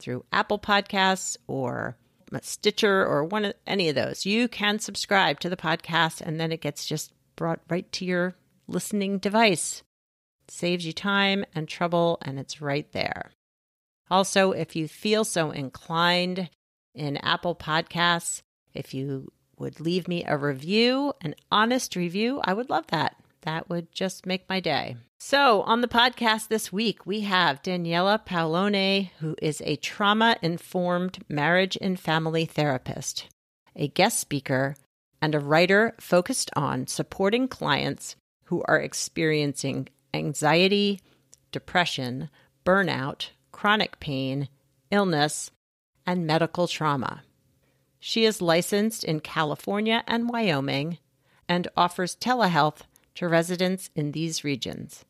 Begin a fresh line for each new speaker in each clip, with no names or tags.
through Apple Podcasts or Stitcher or one of any of those, you can subscribe to the podcast and then it gets just brought right to your listening device. Saves you time and trouble, and it's right there. Also, if you feel so inclined in Apple Podcasts, if you would leave me a review, an honest review, I would love that. That would just make my day. So, on the podcast this week, we have Daniela Paolone, who is a trauma informed marriage and family therapist, a guest speaker, and a writer focused on supporting clients who are experiencing anxiety, depression, burnout, chronic pain, illness, and medical trauma. She is licensed in California and Wyoming and offers telehealth to residents in these regions.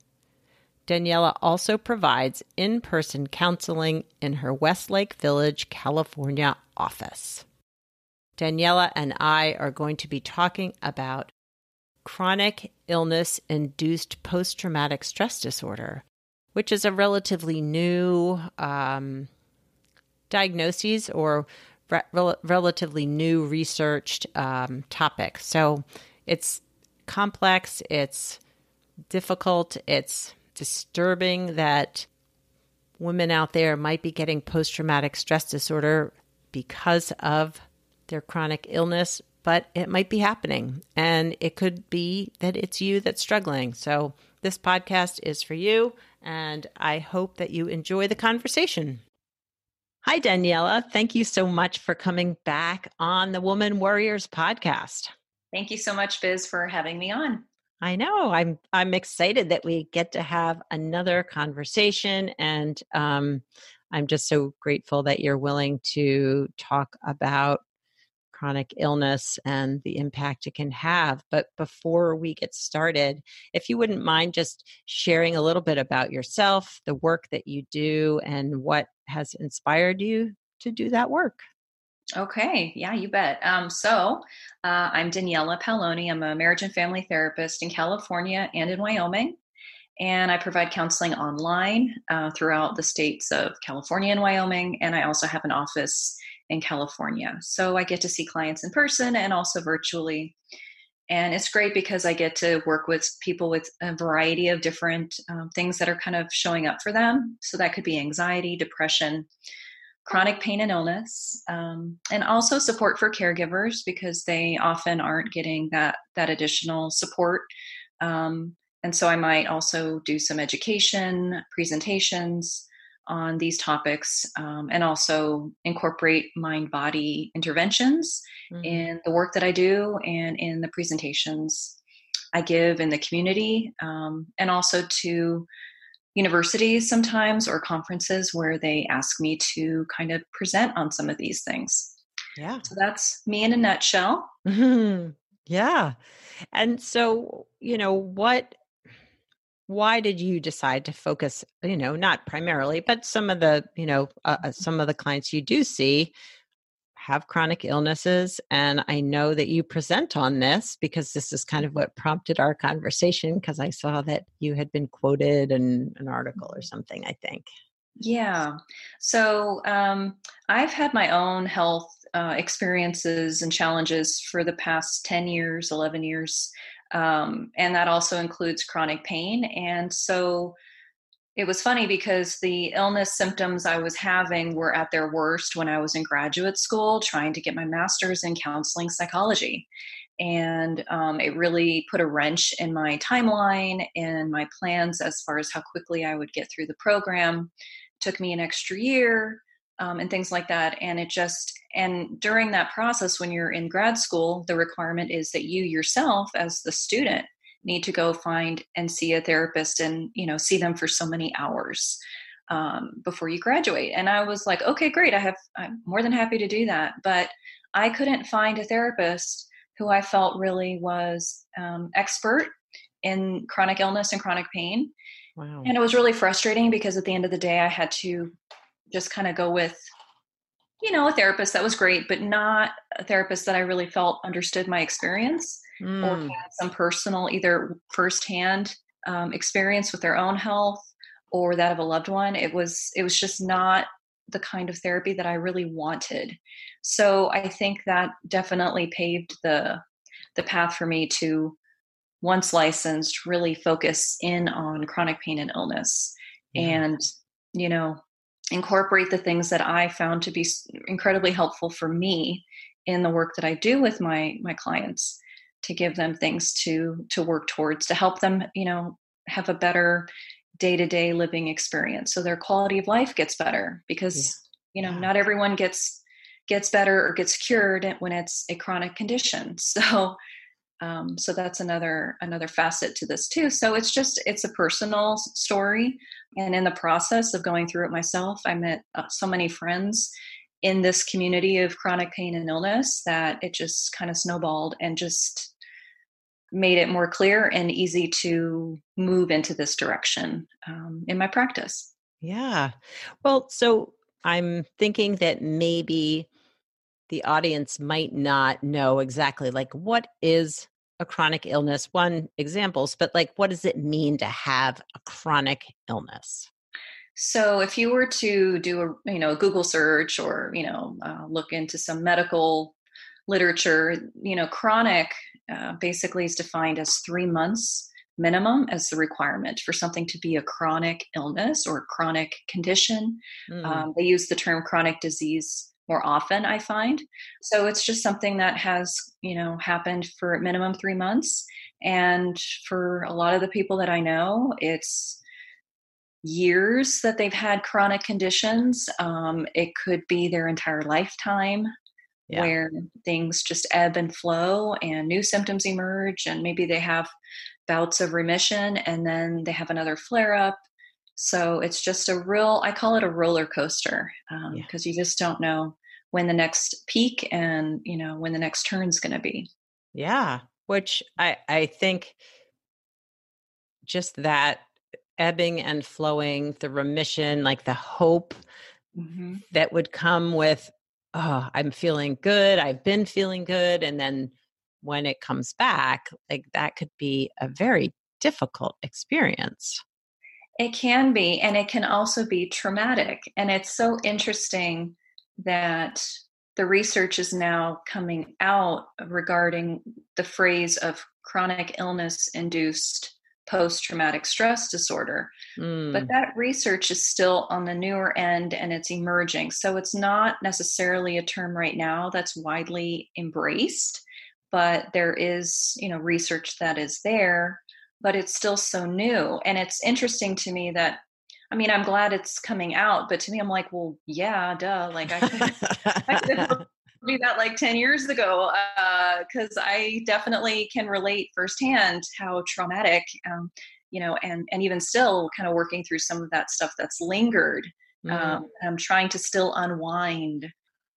Daniela also provides in person counseling in her Westlake Village, California office. Daniela and I are going to be talking about chronic illness induced post traumatic stress disorder, which is a relatively new um, diagnosis or re- relatively new researched um, topic. So it's complex, it's difficult, it's disturbing that women out there might be getting post traumatic stress disorder because of their chronic illness but it might be happening. And it could be that it's you that's struggling. So, this podcast is for you. And I hope that you enjoy the conversation. Hi, Daniela. Thank you so much for coming back on the Woman Warriors podcast.
Thank you so much, Biz, for having me on.
I know. I'm I'm excited that we get to have another conversation, and um, I'm just so grateful that you're willing to talk about chronic illness and the impact it can have. But before we get started, if you wouldn't mind just sharing a little bit about yourself, the work that you do, and what has inspired you to do that work.
Okay, yeah, you bet. Um, so, uh, I'm Daniela Paolone. I'm a marriage and family therapist in California and in Wyoming. And I provide counseling online uh, throughout the states of California and Wyoming. And I also have an office in California. So I get to see clients in person and also virtually. And it's great because I get to work with people with a variety of different um, things that are kind of showing up for them. So that could be anxiety, depression, chronic pain and illness, um, and also support for caregivers because they often aren't getting that that additional support. Um, and so I might also do some education, presentations, on these topics um, and also incorporate mind body interventions mm-hmm. in the work that I do and in the presentations I give in the community um, and also to universities sometimes or conferences where they ask me to kind of present on some of these things.
Yeah.
So that's me in a nutshell.
Mm-hmm. Yeah. And so, you know, what why did you decide to focus you know not primarily but some of the you know uh, uh, some of the clients you do see have chronic illnesses and i know that you present on this because this is kind of what prompted our conversation because i saw that you had been quoted in an article or something i think
yeah so um, i've had my own health uh, experiences and challenges for the past 10 years 11 years um, and that also includes chronic pain. And so it was funny because the illness symptoms I was having were at their worst when I was in graduate school trying to get my master's in counseling psychology. And um, it really put a wrench in my timeline and my plans as far as how quickly I would get through the program. It took me an extra year um, and things like that. And it just, and during that process, when you're in grad school, the requirement is that you yourself, as the student, need to go find and see a therapist and, you know, see them for so many hours. um, before you graduate. And I was like, okay, great. I have, I'm more than happy to do that. But I couldn't find a therapist who I felt really was um, expert in chronic illness and chronic pain. Wow. And it was really frustrating because at the end of the day, I had to just kind of go with, you know, a therapist that was great, but not a therapist that I really felt understood my experience mm. or had some personal, either firsthand um, experience with their own health or that of a loved one. It was it was just not the kind of therapy that I really wanted. So I think that definitely paved the the path for me to once licensed really focus in on chronic pain and illness and you know incorporate the things that i found to be incredibly helpful for me in the work that i do with my my clients to give them things to to work towards to help them you know have a better day-to-day living experience. So their quality of life gets better because yeah. you know not everyone gets gets better or gets cured when it's a chronic condition. So um, so that's another another facet to this too. So it's just it's a personal story. And in the process of going through it myself i met uh, so many friends in this community of chronic pain and illness that it just kind of snowballed and just made it more clear and easy to move into this direction um, in my practice.
Yeah. Well so i'm thinking that maybe the audience might not know exactly like what is a chronic illness? One examples but like what does it mean to have a chronic illness
so if you were to do a you know google search or you know uh, look into some medical literature you know chronic uh, basically is defined as three months minimum as the requirement for something to be a chronic illness or chronic condition. Mm. um, they use the term chronic disease more often i find. So it's just something that has you know happened for minimum three months. And for a lot of the people that i know it's years that they've had chronic conditions um, it could be their entire lifetime yeah. where things just ebb and flow and new symptoms emerge and maybe they have bouts of remission and then they have another flare up so it's just a real i call it a roller coaster because um, yeah. you just don't know when the next peak and you know when the next turn is going to be
yeah which i i think just that ebbing and flowing the remission like the hope mm-hmm. that would come with oh i'm feeling good i've been feeling good and then when it comes back like that could be a very difficult experience
it can be and it can also be traumatic and it's so interesting that the research is now coming out regarding the phrase of chronic illness induced post traumatic stress disorder. Mm. But that research is still on the newer end and it's emerging. So it's not necessarily a term right now that's widely embraced, but there is, you know, research that is there, but it's still so new. And it's interesting to me that I mean, I'm glad it's coming out, but to me, I'm like, well, yeah, duh. Like I could, I could do that like 10 years ago because uh, I definitely can relate firsthand how traumatic, um, you know, and and even still kind of working through some of that stuff that's lingered. Mm-hmm. Um, I'm trying to still unwind.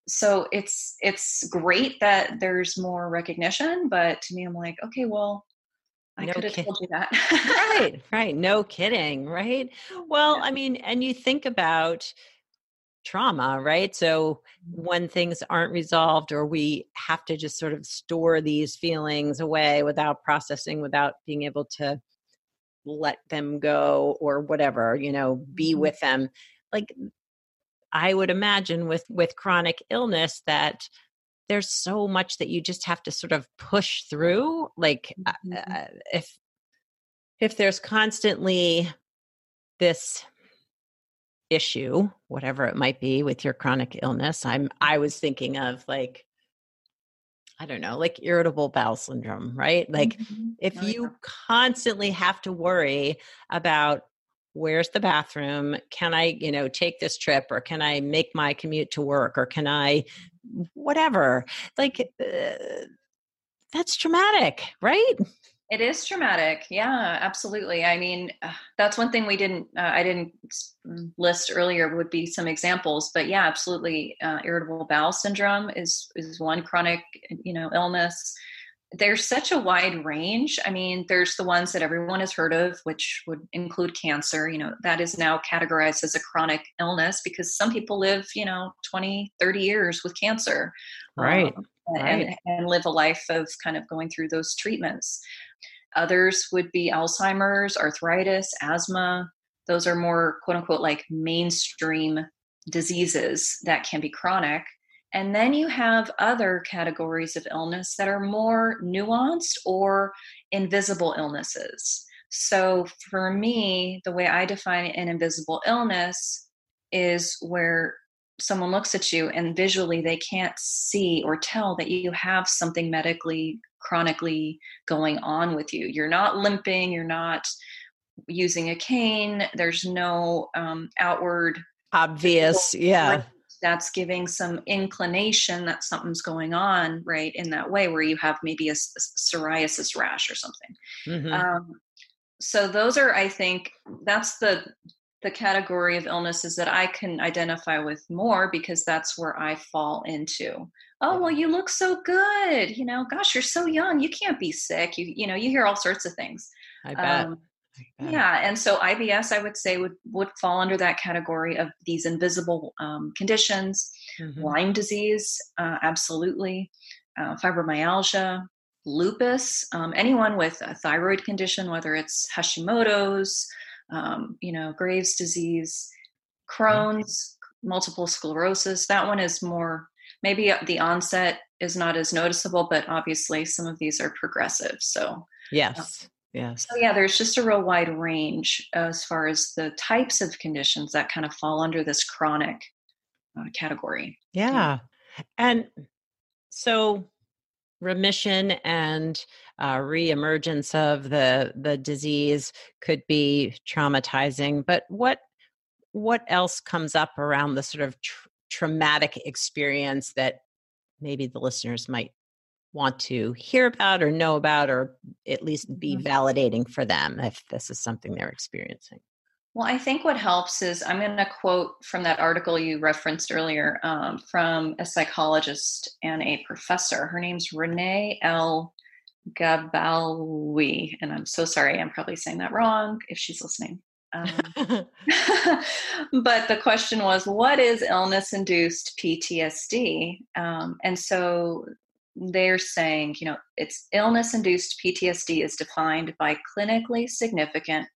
So it's it's great that there's more recognition, but to me, I'm like, okay, well, I no could have kid- told you that.
right, right. No kidding, right? Well, yeah. I mean, and you think about trauma, right? So mm-hmm. when things aren't resolved or we have to just sort of store these feelings away without processing, without being able to let them go or whatever, you know, be mm-hmm. with them. Like I would imagine with with chronic illness that there's so much that you just have to sort of push through like uh, mm-hmm. uh, if if there's constantly this issue whatever it might be with your chronic illness i'm i was thinking of like i don't know like irritable bowel syndrome right? Like mm-hmm. if oh, you constantly have to worry about where's the bathroom? Can i you know take this trip or can i make my commute to work or can i whatever? Like uh, that's traumatic right
It is traumatic. Yeah, absolutely. I mean, uh, that's one thing we didn't, uh, I didn't list earlier would be some examples, but yeah, absolutely. Uh, irritable bowel syndrome is, is one chronic, you know, illness. There's such a wide range. I mean, there's the ones that everyone has heard of, which would include cancer. You know, that is now categorized as a chronic illness because some people live, you know, 20, 30 years with cancer.
Right.
Um, right. And, and live a life of kind of going through those treatments. Others would be Alzheimer's, arthritis, asthma. Those are more quote unquote like mainstream diseases that can be chronic. And then you have other categories of illness that are more nuanced or invisible illnesses. So for me, the way I define an invisible illness is where someone looks at you and visually they can't see or tell that you have something medically chronically going on with you. You're not limping you're not using a cane there's no um, outward
obvious yeah.
that's giving some inclination that something's going on right in that way where you have maybe a, a psoriasis rash or something. Mm-hmm. um, so those are i think that's the the category of illnesses that I can identify with more because that's where I fall into. Oh, well, you look so good. You know, gosh, you're so young. You can't be sick. You, you know, you hear all sorts of things.
I bet. Um,
I bet. Yeah, and so IBS, I would say, would would fall under that category of these invisible um, conditions. Mm-hmm. Lyme disease, uh, absolutely. Uh, fibromyalgia, lupus. Um, anyone with a thyroid condition, whether it's Hashimoto's, um, you know, Graves' disease, Crohn's, multiple sclerosis. That one is more, maybe the onset is not as noticeable, but obviously some of these are progressive. So,
yes. Yes.
So yeah, there's just a real wide range as far as the types of conditions that kind of fall under this chronic uh, category.
Yeah. And so remission and uh, reemergence of the the disease could be traumatizing but what what else comes up around the sort of tr- traumatic experience that maybe the listeners might want to hear about or know about or at least be mm-hmm. validating for them if this is something they're experiencing
well, I think what helps is I'm going to quote from that article you referenced earlier um, from a psychologist and a professor. Her name's Renee L. Gabalwi, and I'm so sorry, I'm probably saying that wrong if she's listening. Um, but the question was, what is illness induced PTSD? Um, and so they're saying, you know, it's illness induced PTSD is defined by clinically significant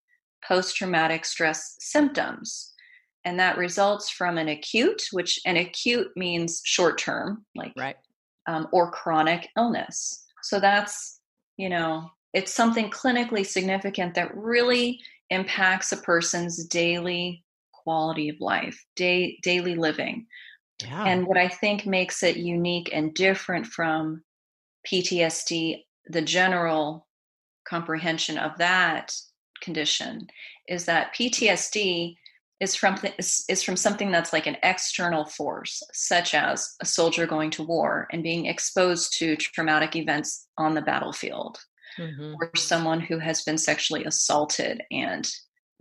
post traumatic stress symptoms. And that results from an acute, which an acute means short term, like,
right.
Um, or chronic illness. So that's, you know, it's something clinically significant that really impacts a person's daily quality of life, day, daily living. Yeah. And what I think makes it unique and different from PTSD, the general comprehension of that condition is that PTSD is from is, is from something that's like an external force such as a soldier going to war and being exposed to traumatic events on the battlefield mm-hmm. or someone who has been sexually assaulted and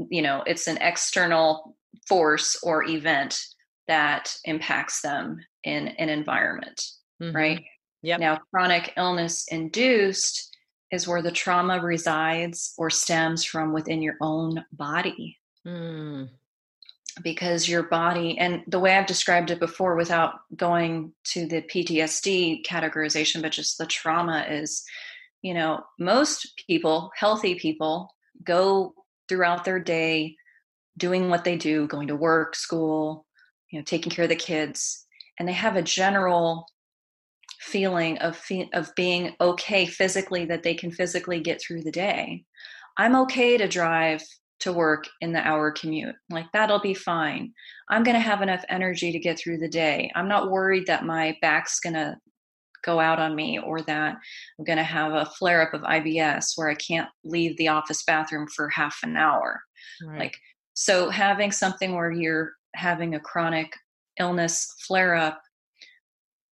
you know it's an external force or event that impacts them in an environment mm-hmm. right
yeah
now chronic illness induced is where the trauma resides or stems from within your own body. Mm. Because your body, and the way I've described it before without going to the PTSD categorization, but just the trauma is, you know, most people, healthy people, go throughout their day doing what they do, going to work, school, you know, taking care of the kids, and they have a general feeling of fe- of being okay physically that they can physically get through the day. I'm okay to drive to work in the hour commute. Like that'll be fine. I'm going to have enough energy to get through the day. I'm not worried that my back's going to go out on me or that I'm going to have a flare up of IBS where I can't leave the office bathroom for half an hour. Right. Like so having something where you're having a chronic illness flare up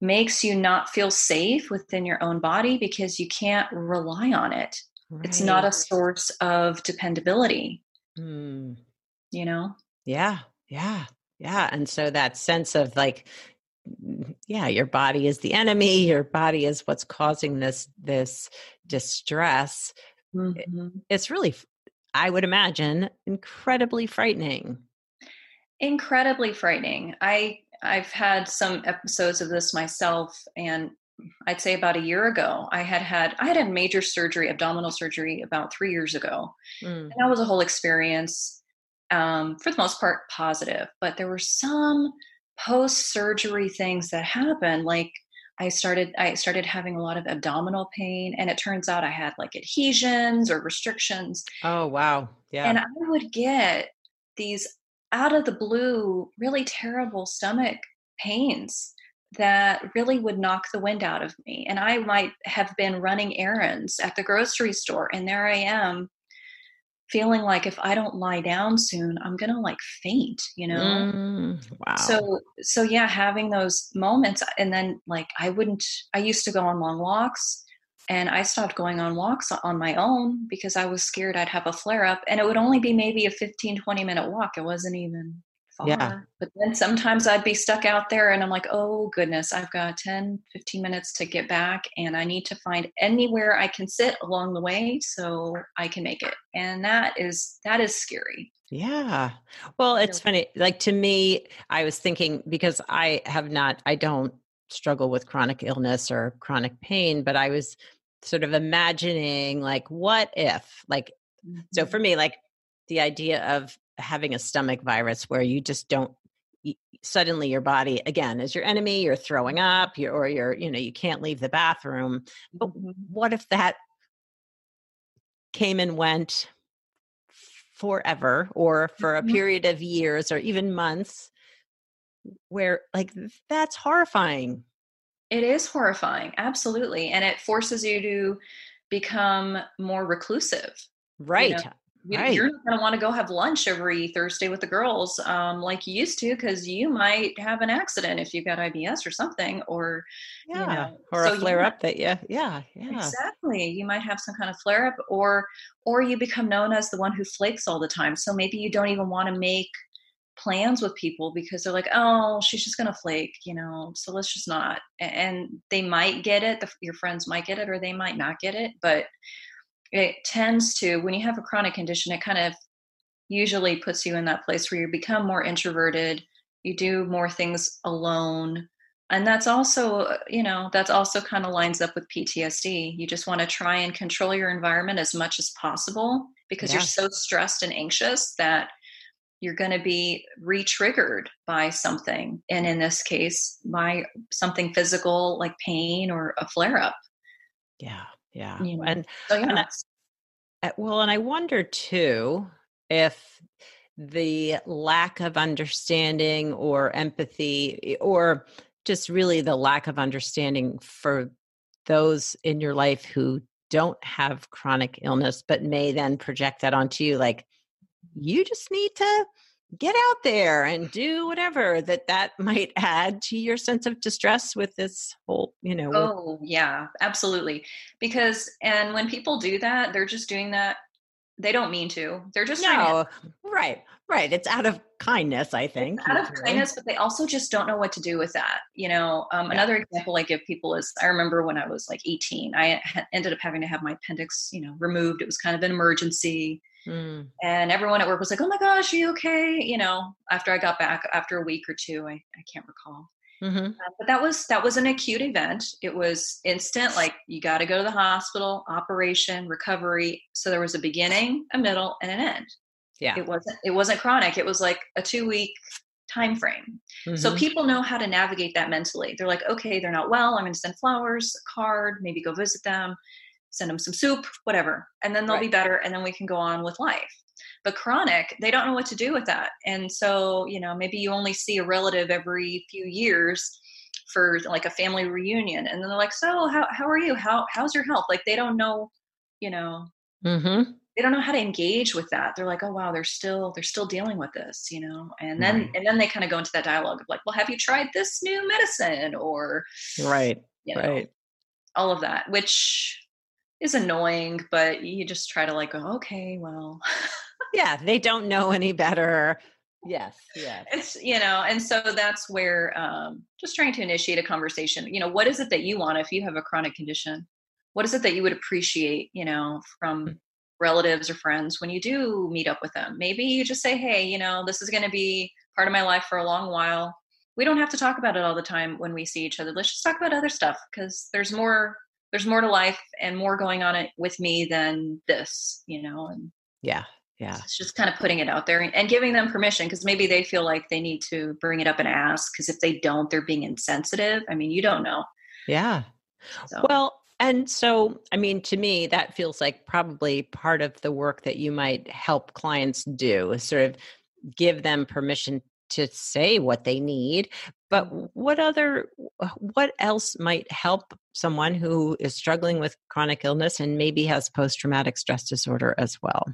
makes you not feel safe within your own body because you can't rely on it Right. It's not a source of dependability.
Mm.
You know?
Yeah. Yeah. Yeah. And so that sense of like, yeah, your body is the enemy, your body is what's causing this this distress. Mm-hmm. It's really I would imagine incredibly frightening.
Incredibly frightening. I I've had some episodes of this myself and I'd say about a year ago, I had had I had a major surgery, abdominal surgery, about three years ago, mm. and that was a whole experience. Um, for the most part, positive, but there were some post-surgery things that happened. Like I started, I started having a lot of abdominal pain, and it turns out I had like adhesions or restrictions.
Oh wow, yeah.
And I would get these out of the blue, really terrible stomach pains that really would knock the wind out of me. And I might have been running errands at the grocery store, and there I am feeling like if I don't lie down soon, I'm gonna like faint, you know?
Mm, wow.
So, so yeah, having those moments, and then like I wouldn't, I used to go on long walks. And I stopped going on walks on my own because I was scared I'd have a flare up. And it would only be maybe a 15, 20 minute walk. It wasn't even far. Yeah. But then sometimes I'd be stuck out there and I'm like, oh goodness, I've got 10, 15 minutes to get back and I need to find anywhere I can sit along the way so I can make it. And that is that is scary.
Yeah. Well, it's funny. Like to me, I was thinking because I have not I don't struggle with chronic illness or chronic pain, but I was sort of imagining like what if like so mm-hmm. for me like the idea of having a stomach virus where you just don't suddenly your body again is your enemy you're throwing up you're, or you're you know you can't leave the bathroom but mm-hmm. what if that came and went forever or for a mm-hmm. period of years or even months where like that's horrifying
it is horrifying absolutely and it forces you to become more reclusive
right you
know? right. you're not going to want to go have lunch every Thursday with the girls um, like you used to because you might have an accident if you've got IBS or something, or
yeah, you know, or so a flare up that yeah, yeah, yeah,
exactly. You might have some kind of flare up, or or you become known as the one who flakes all the time. So maybe you don't even want to make plans with people because they're like, oh, she's just going to flake, you know, so let's just not. And they might get it, the, your friends might get it, or they might not get it, but it tends to when you have a chronic condition it kind of usually puts you in that place where you become more introverted you do more things alone and that's also uh, you know that's also kind of lines up with ptsd you just want to try and control your environment as much as possible because you're so stressed and anxious that you're going to be re-triggered by something and in this case by something physical like pain or a flare up
yeah yeah you know? and, so, yeah. and uh, well and i wonder too if the lack of understanding or empathy or just really the lack of understanding for those in your life who don't have chronic illness but may then project that onto you like you just need to get out there and do whatever that that might add to your sense of distress with this whole you know
oh yeah absolutely because and when people do that they're just doing that they don't mean to they're just
no right right it's out of kindness i think
it's out of kindness but they also just don't know what to do with that you know um, yeah. another example i give people is i remember when i was like 18 i ended up having to have my appendix you know removed it was kind of an emergency Mm. And everyone at work was like, "Oh my gosh, are you okay?" You know, after I got back after a week or two, I, I can't recall. Mm-hmm. Uh, but that was that was an acute event. It was instant. Like you got to go to the hospital, operation, recovery. So there was a beginning, a middle, and an end.
Yeah,
it wasn't it wasn't chronic. It was like a two week time frame. Mm-hmm. So people know how to navigate that mentally. They're like, okay, they're not well. I'm going to send flowers, a card, maybe go visit them send them some soup, whatever, and then they'll right. be better, and then we can go on with life. But chronic, they don't know what to do with that. And so, you know, maybe you only see a relative every few years for like a family reunion. And then they're like, so how, how are you? How, how's your health? Like they don't know, you know,
mm-hmm.
they don't know how to engage with that. They're like, oh, wow, they're still, they're still dealing with this, you know? And then, right. and then they kind of go into that dialogue of like, well, have you tried this new medicine or,
right.
You know,
right.
All of that, which is annoying, but you just try to like go, okay, well.
yeah, they don't know any better. Yes, yes.
It's, you know, and so that's where um, just trying to initiate a conversation. You know, what is it that you want if you have a chronic condition? What is it that you would appreciate, you know, from mm. relatives or friends when you do meet up with them? Maybe you just say, hey, you know, this is going to be part of my life for a long while. We don't have to talk about it all the time when we see each other. Let's just talk about other stuff because there's more there's more to life and more going on it with me than this, you know. And
yeah, yeah
it's just kind of putting it out there and giving them permission because maybe they feel like they need to bring it up and ask because if they don't they're being insensitive i mean you don't know
yeah so. well and so i mean to me that feels like probably part of the work that you might help clients do is sort of give them permission to say what they need but mm-hmm. what other what else might help someone who is struggling with chronic illness and maybe has post traumatic stress disorder as well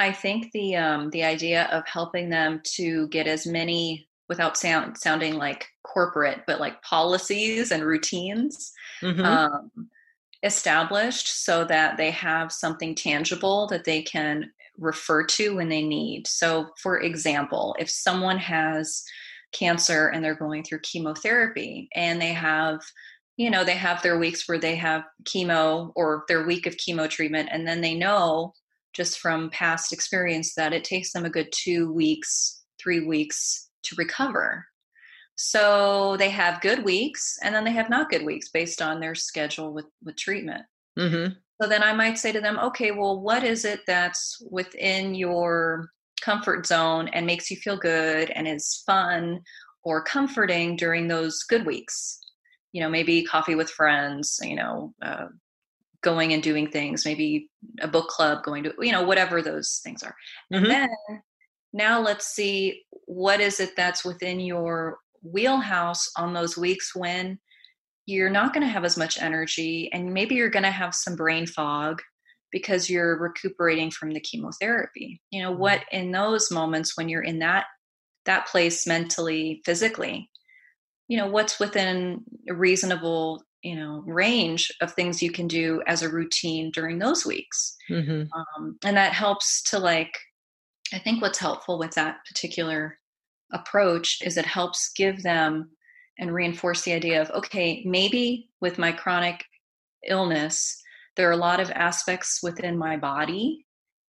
I think the um, the idea of helping them to get as many without sound sounding like corporate, but like policies and routines mm-hmm. um, established, so that they have something tangible that they can refer to when they need. So, for example, if someone has cancer and they're going through chemotherapy and they have you know they have their weeks where they have chemo or their week of chemo treatment and then they know just from past experience that it takes them a good two weeks, three weeks to recover. So they have good weeks and then they have not good weeks based on their schedule with, with treatment. Mm-hmm. So then I might say to them, okay, well, what is it that's within your comfort zone and makes you feel good and is fun or comforting during those good weeks? You know, maybe coffee with friends, you know, uh, going and doing things, maybe a book club, going to, you know, whatever those things are. Mm-hmm. And then now let's see what is it that's within your wheelhouse on those weeks when you're not going to have as much energy and maybe you're going to have some brain fog because you're recuperating from the chemotherapy. You know, what mm-hmm. in those moments when you're in that that place mentally, physically, you know, what's within a reasonable you know range of things you can do as a routine during those weeks mm-hmm. um, and that helps to like i think what's helpful with that particular approach is it helps give them and reinforce the idea of okay maybe with my chronic illness there are a lot of aspects within my body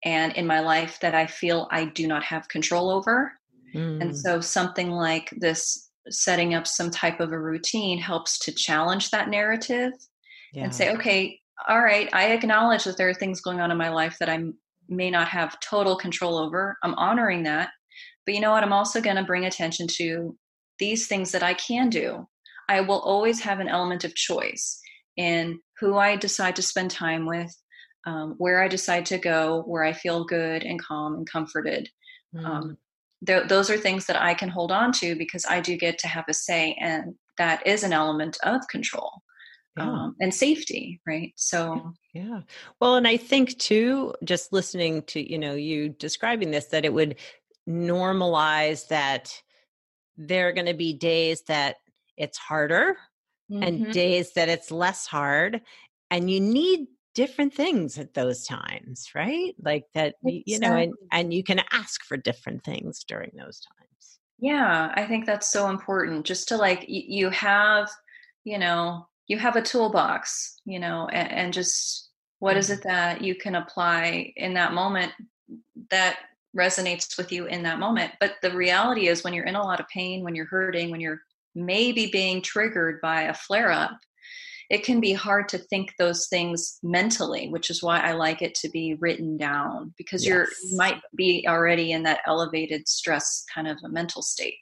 and in my life that i feel i do not have control over mm. and so something like this setting up some type of a routine helps to challenge that narrative yeah. and say okay all right i acknowledge that there are things going on in my life that i may not have total control over i'm honoring that but you know what i'm also going to bring attention to these things that i can do i will always have an element of choice in who i decide to spend time with um, where i decide to go where i feel good and calm and comforted mm. um, th- those are things that I can hold on to because I do get to have a say, and that is an element of control yeah. um, and safety, right? So,
yeah. Well, and I think too, just listening to you know you describing this, that it would normalize that there are going to be days that it's harder mm-hmm. and days that it's less hard and you need different things at those times right like that exactly. you know and and you can ask for different things during those times
yeah i think that's so important just to like you have you know you have a toolbox you know and, and just what mm-hmm. is it that you can apply in that moment that resonates with you in that moment but the reality is when you're in a lot of pain when you're hurting when you're maybe being triggered by a flare up it can be hard to think those things mentally, which is why I like it to be written down because yes. you're you might be already in that elevated stress kind of a mental state.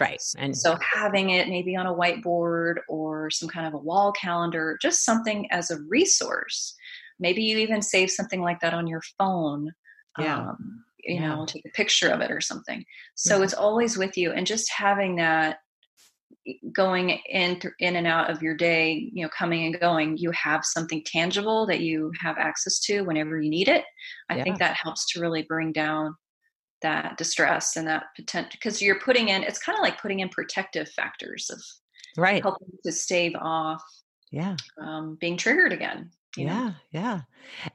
Right.
And so having it maybe on a whiteboard or some kind of a wall calendar, just something as a resource. Maybe you even save something like that on your phone.
Yeah. Um,
you yeah. know, take a picture of it or something. So mm-hmm. it's always with you. And just having that going in th- in and out of your day you know coming and going you have something tangible that you have access to whenever you need it i yeah. think that helps to really bring down that distress and that potential because you're putting in it's kind of like putting in protective factors of
right
helping to stave off
yeah
um, being triggered again
Yeah, yeah.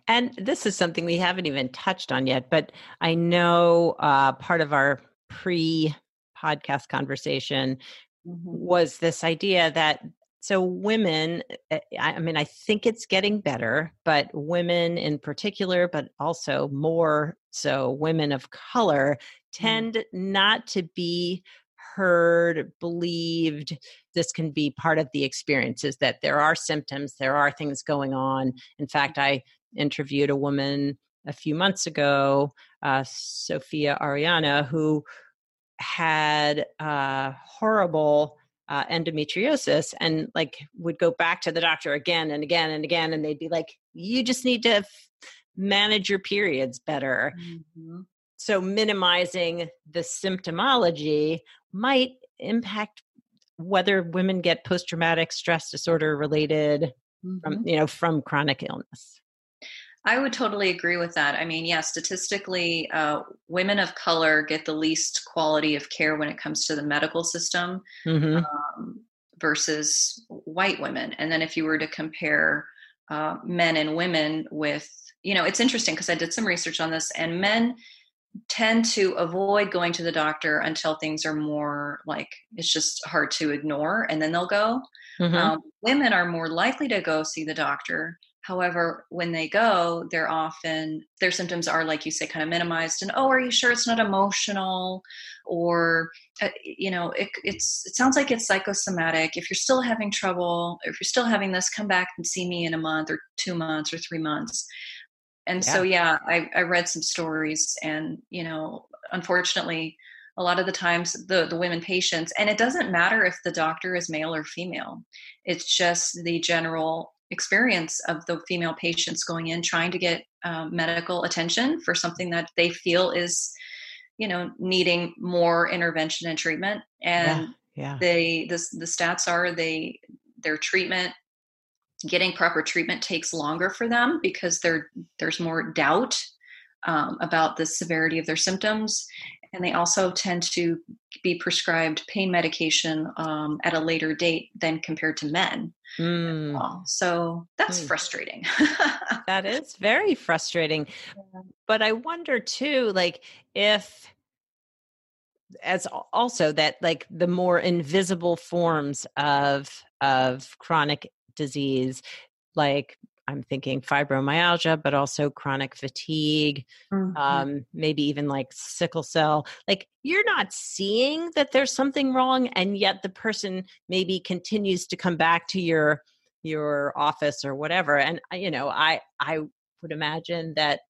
And this is something we haven't even touched on yet, but I know uh, part of our pre podcast conversation mm-hmm. was this idea that so women eh, i mean i think it's getting better but women in particular but also more so women of color mm-hmm. tend mm. not to be heard believed this can be part of the experiences that there are symptoms there are things going on in fact i interviewed a woman a few months ago uh, sophia ariana who had uh, horrible uh, endometriosis and like would go back to the doctor again and again and again and they'd be like you just need to f- manage your periods better mm-hmm. so minimizing the symptomology might impact whether women get post-traumatic stress disorder related mm-hmm. from you know from chronic illness
I would totally agree with that. I mean, yeah, statistically, uh, women of color get the least quality of care when it comes to the medical system mm-hmm. um, versus white women. And then if you were to compare uh, men and women with, you know, it's interesting because I did some research on this, and men tend to avoid going to the doctor until things are more like it's just hard to ignore, and then they'll go. Mm-hmm. Um, women are more likely to go see the doctor However, when they go, they're often, their symptoms are, like you say, kind of minimized. And, oh, are you sure it's not emotional? Or, uh, you know, it, it's, it sounds like it's psychosomatic. If you're still having trouble, if you're still having this, come back and see me in a month or two months or three months. And yeah. so, yeah, I, I read some stories and, you know, unfortunately, a lot of the times the, the women patients and it doesn't matter if the doctor is male or female it's just the general experience of the female patients going in trying to get um, medical attention for something that they feel is you know needing more intervention and treatment and yeah, yeah. they the, the stats are they their treatment getting proper treatment takes longer for them because there there's more doubt um, about the severity of their symptoms and they also tend to be prescribed pain medication um, at a later date than compared to men. Mm. Well. So that's mm. frustrating.
that is very frustrating. Yeah. But I wonder too, like if as also that like the more invisible forms of of chronic disease like I'm thinking fibromyalgia, but also chronic fatigue, mm-hmm. um, maybe even like sickle cell. Like you're not seeing that there's something wrong, and yet the person maybe continues to come back to your your office or whatever. And uh, you know, I I would imagine that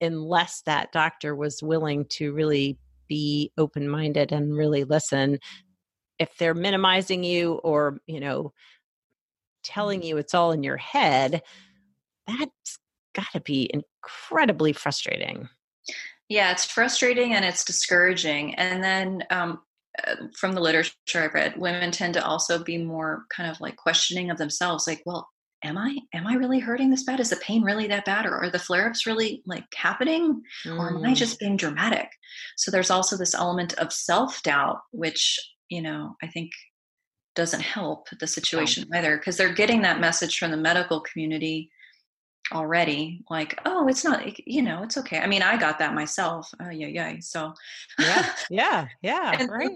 unless that doctor was willing to really be open minded and really listen, if they're minimizing you or you know telling mm-hmm. you it's all in your head that's got to be incredibly frustrating.
Yeah, it's frustrating and it's discouraging. And then um, uh, from the literature I've read, women tend to also be more kind of like questioning of themselves, like, well, am I am I really hurting this bad? Is the pain really that bad, or are the flare-ups really like happening, mm. or am I mm. just being dramatic? So there's also this element of self-doubt, which you know I think doesn't help the situation oh. either, because they're getting that message from the medical community already like oh it's not you know it's okay. I mean i got that myself. Oh yeah yeah so
yeah yeah yeah and, right.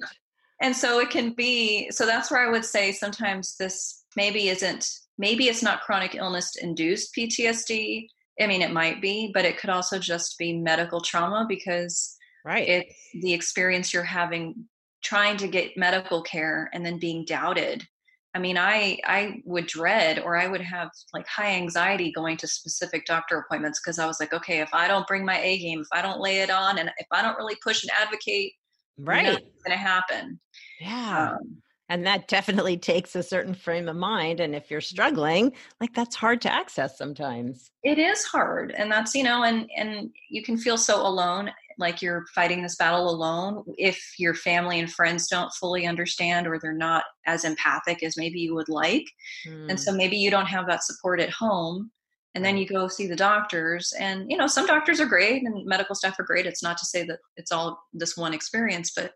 and so it can be so that's where i would say sometimes this maybe isn't maybe it's not chronic illness induced ptsd i mean it might be but it could also just be medical trauma because
right.
it's the experience you're having trying to get medical care and then being doubted I mean, I I would dread or I would have like high anxiety going to specific doctor appointments because I was like, okay, if I don't bring my A game, if I don't lay it on, and if I don't really push and advocate,
right,
nothing's going to happen.
Yeah. Um, and that definitely takes a certain frame of mind and if you're struggling like that's hard to access sometimes
it is hard and that's you know and and you can feel so alone like you're fighting this battle alone if your family and friends don't fully understand or they're not as empathic as maybe you would like mm. and so maybe you don't have that support at home and then you go see the doctors and you know some doctors are great and medical staff are great it's not to say that it's all this one experience but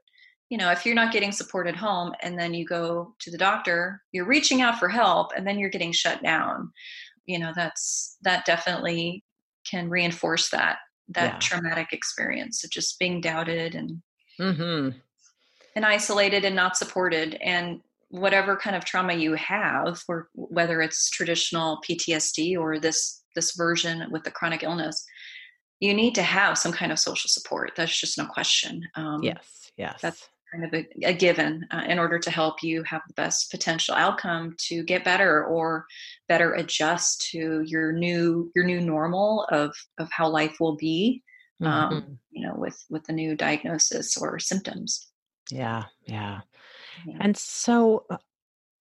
you know, if you're not getting support at home and then you go to the doctor, you're reaching out for help and then you're getting shut down. you know that's that definitely can reinforce that that
Yeah.
traumatic experience of just being doubted and
Mm-hmm.
and isolated and not supported and whatever kind of trauma you have or whether it's traditional PTSD or this this version with the chronic illness you need to have some kind of social support that's just no question um,
Yes. Yes.
that's- kind of a, a given uh, in order to help you have the best potential outcome to get better or better adjust to your new your new normal of of how life will be um, you know with with the new diagnosis or symptoms
Yeah. Yeah.
Yeah.
And so, uh,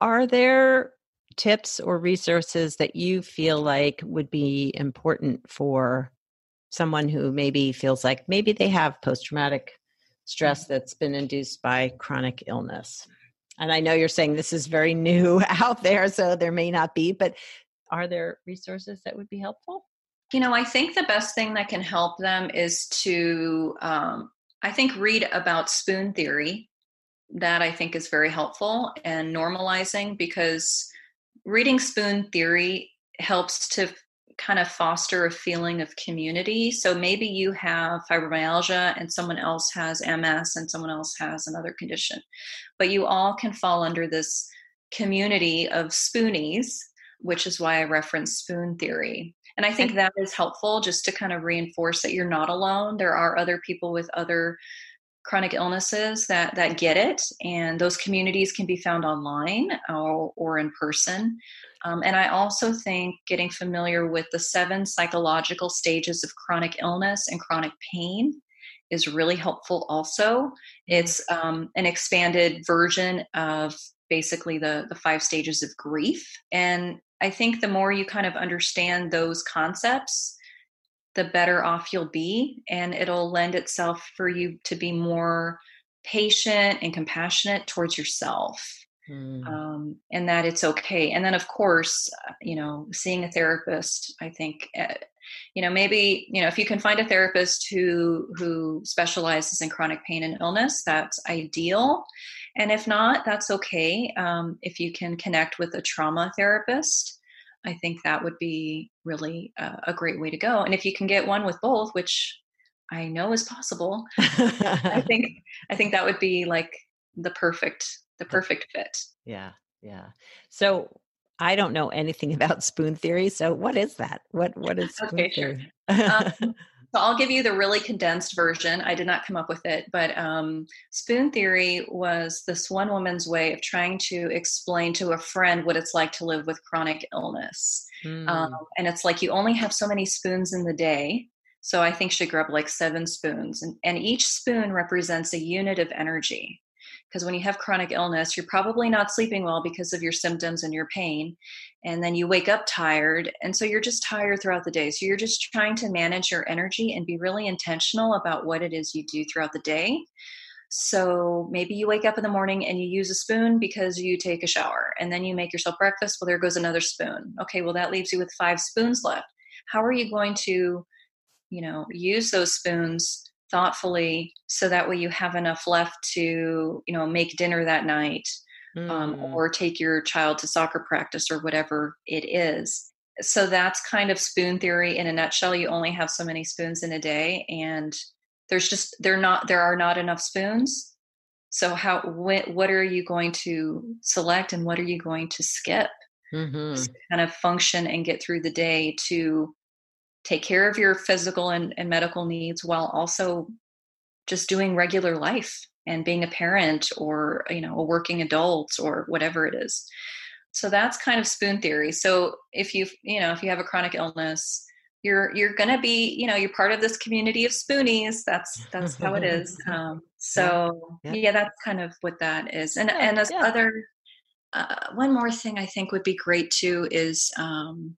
are there tips or resources that you feel like would be important for someone who maybe feels like maybe they have post traumatic stress that's been induced by chronic illness? And I know you're saying this is very new out there, so there may not be, but are there resources that would be helpful?
You know, I think the best thing that can help them is to, um, I think, read about spoon theory. That I think is very helpful and normalizing because reading spoon theory helps to kind of foster a feeling of community. So maybe you have fibromyalgia and someone else has MS and someone else has another condition, but you all can fall under this community of spoonies, which is why I reference spoon theory. And I think that is helpful just to kind of reinforce that you're not alone. There are other people with other chronic illnesses that that get it, and those communities can be found online or, or in person. Um, and I also think getting familiar with the seven psychological stages of chronic illness and chronic pain is really helpful. Also, it's um, an expanded version of basically the the five stages of grief and I think the more you kind of understand those concepts, the better off you'll be. And it'll lend itself for you to be more patient and compassionate towards yourself.
Mm.
Um, and that it's okay. And then, of course, uh, you know, seeing a therapist, I think, uh, you know, maybe, you know, if you can find a therapist who who specializes in chronic pain and illness, that's ideal. And if not, that's okay. Um, if you can connect with a trauma therapist, I think that would be really uh, a great way to go. And if you can get one with both, which I know is possible, I think I think that would be like the perfect the perfect fit.
yeah. Yeah. So I don't know anything about spoon theory. So what is that? What what is spoon
Okay, sure.
theory?
Um, so I'll give you the really condensed version. I did not come up with it, but um, spoon theory was this one woman's way of trying to explain to a friend what it's like to live with chronic illness.
Mm.
Um, and it's like you only have so many spoons in the day. So I think she grew up like seven spoons, and, and each spoon represents a unit of energy. Because when you have chronic illness, you're probably not sleeping well because of your symptoms and your pain. And then you wake up tired. And so you're just tired throughout the day. So you're just trying to manage your energy and be really intentional about what it is you do throughout the day. So maybe you wake up in the morning and you use a spoon because you take a shower and then you make yourself breakfast. Well, there goes another spoon. Okay, well, that leaves you with five spoons left. How are you going to, you know, use those spoons thoughtfully so that way you have enough left to, you know, make dinner that night um,
Mm.
or take your child to soccer practice or whatever it is. So that's kind of spoon theory in a nutshell. You only have so many spoons in a day, and there's just they're not there are not enough spoons. So how what, what are you going to select, and what are you going to skip?
Mhm.
To kind of function and get through the day to take care of your physical and, and medical needs while also just doing regular life and being a parent or you know a working adult or whatever it is so that's kind of spoon theory so if you you know if you have a chronic illness you're you're going to be you know you're part of this community of spoonies that's that's how it is um, so
Yeah.
yeah. that's kind of what that is and
Yeah,
and as
yeah.
other uh, one more thing i think would be great too is um,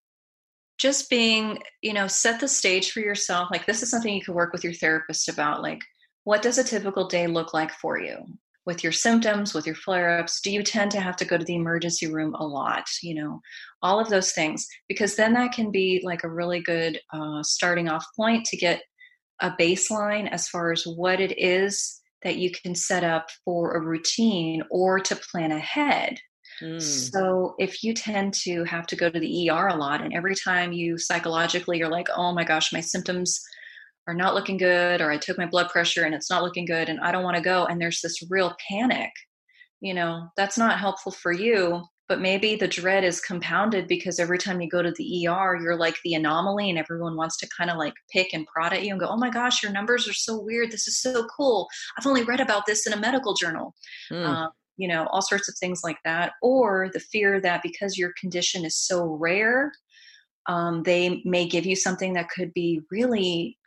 just being you know set the stage for yourself like this is something you can work with your therapist about like what does a typical day look like for you? With your symptoms with your flare-ups do you tend to have to go to the emergency room a lot you know? All of those things because then that can be like a really good uh, starting off point to get a baseline as far as what it is that you can set up for a routine or to plan ahead Mm. So if you tend to have to go to the ER a lot, and every time you psychologically you're like, oh my gosh, my symptoms are not looking good, or I took my blood pressure and it's not looking good, and I don't want to go, and there's this real panic, you know, that's not helpful for you. But maybe the dread is compounded because every time you go to the ER, you're like the anomaly, and everyone wants to kind of like pick and prod at you and go, oh my gosh, your numbers are so weird. This is so cool. I've only read about this in a medical journal. Mm. Um, you know, all sorts of things like that. Or the fear that because your condition is so rare, um, they may give you something that could be really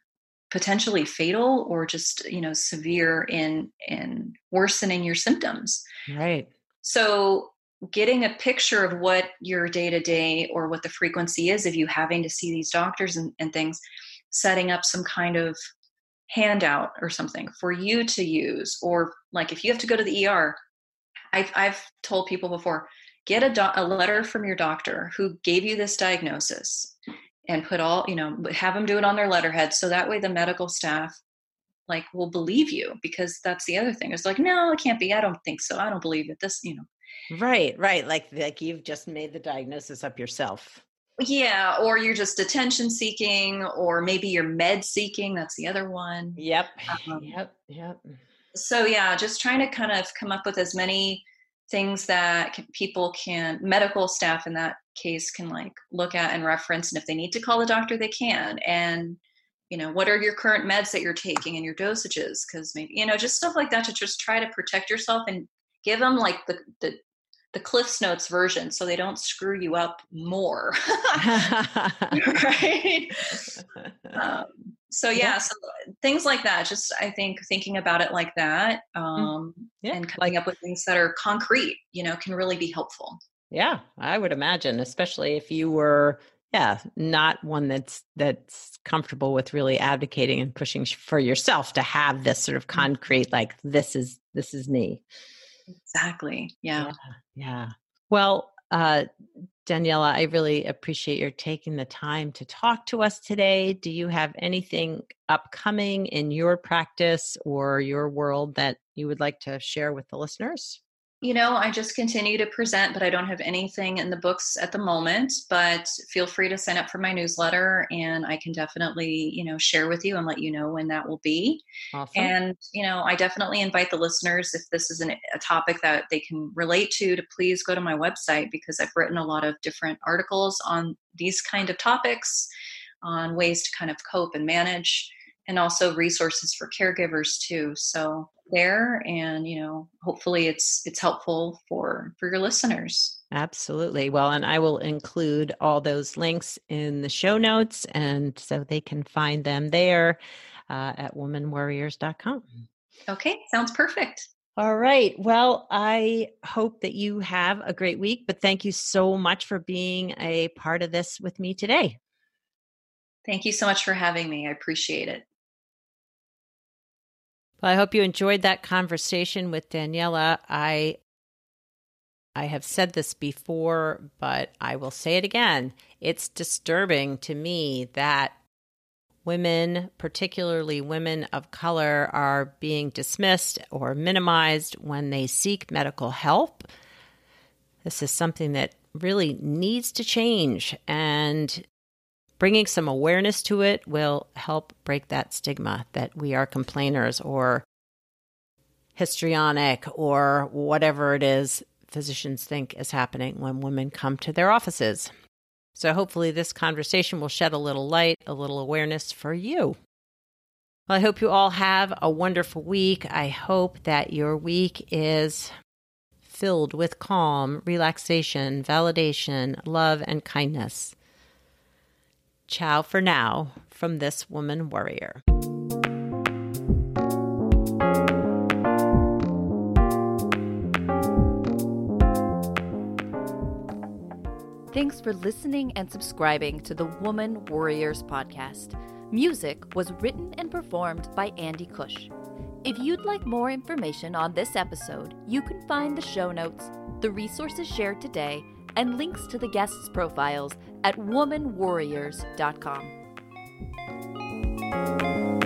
potentially fatal or just you know severe in in worsening your symptoms
right
so getting a picture of what your day to day or what the frequency is of you having to see these doctors and, and things setting up some kind of handout or something for you to use or like if you have to go to the er I've, I've told people before get a, do- a letter from your doctor who gave you this diagnosis and put all, you know, have them do it on their letterhead. So that way the medical staff like will believe you because that's the other thing. It's like, no, it can't be. I don't think so. I don't believe it. This, you know.
Right, right. Like like you've just made the diagnosis up yourself.
Yeah, or you're just attention seeking, or maybe you're med seeking. That's the other one.
Yep. Um, yep. Yep
so yeah just trying to kind of come up with as many things that people can medical staff in that case can like look at and reference and if they need to call the doctor they can. And you know what are your current meds that you're taking and your dosages? Because maybe you know just stuff like that to just try to protect yourself and give them like the the the cliffs notes version so they don't screw you up more. Right? Um, so yeah, yeah, so things like that just i think thinking about it like that mm. um, yeah. and coming up with things that are concrete you know can really be helpful
yeah i would imagine especially if you were yeah not one that's that's comfortable with really advocating and pushing for yourself to have this sort of mm. concrete like this is this is me
exactly yeah
yeah, yeah. well uh Daniela, I really appreciate your taking the time to talk to us today. Do you have anything upcoming in your practice or your world that you would like to share with the listeners?
You know, I just continue to present, but I don't have anything in the books at the moment. But feel free to sign up for my newsletter and I can definitely, you know, share with you and let you know when that will be. Awesome. And, you know, I definitely invite the listeners, if this is an, a topic that they can relate to, to please go to my website because I've written a lot of different articles on these kind of topics, on ways to kind of cope and manage and also resources for caregivers too so there and you know hopefully it's it's helpful for for your listeners
absolutely well and i will include all those links in the show notes and so they can find them there uh, at womanwarriors.com
okay sounds perfect
all right. Well, I hope that you have a great week, but thank you so much for being a part of this with me today.
Thank you so much for having me. I appreciate it.
Well, I hope you enjoyed that conversation with Daniela. I I have said this before, but I will say it again. It's disturbing to me that women, particularly women of color, are being dismissed or minimized when they seek medical help. This is something that really needs to change. And bringing some awareness to it will help break that stigma that we are complainers or histrionic or whatever it is physicians think is happening when women come to their offices. So, hopefully, this conversation will shed a little light, a little awareness for you. Well, I hope you all have a wonderful week. I hope that your week is filled with calm, relaxation, validation, love, and kindness. Ciao for now from this woman warrior.
Thanks for listening and subscribing to the Woman Warriors podcast. Music was written and performed by Andy Cush. If you'd like more information on this episode, you can find the show notes, the resources shared today, and links to the guests' profiles at womanwarriors.com.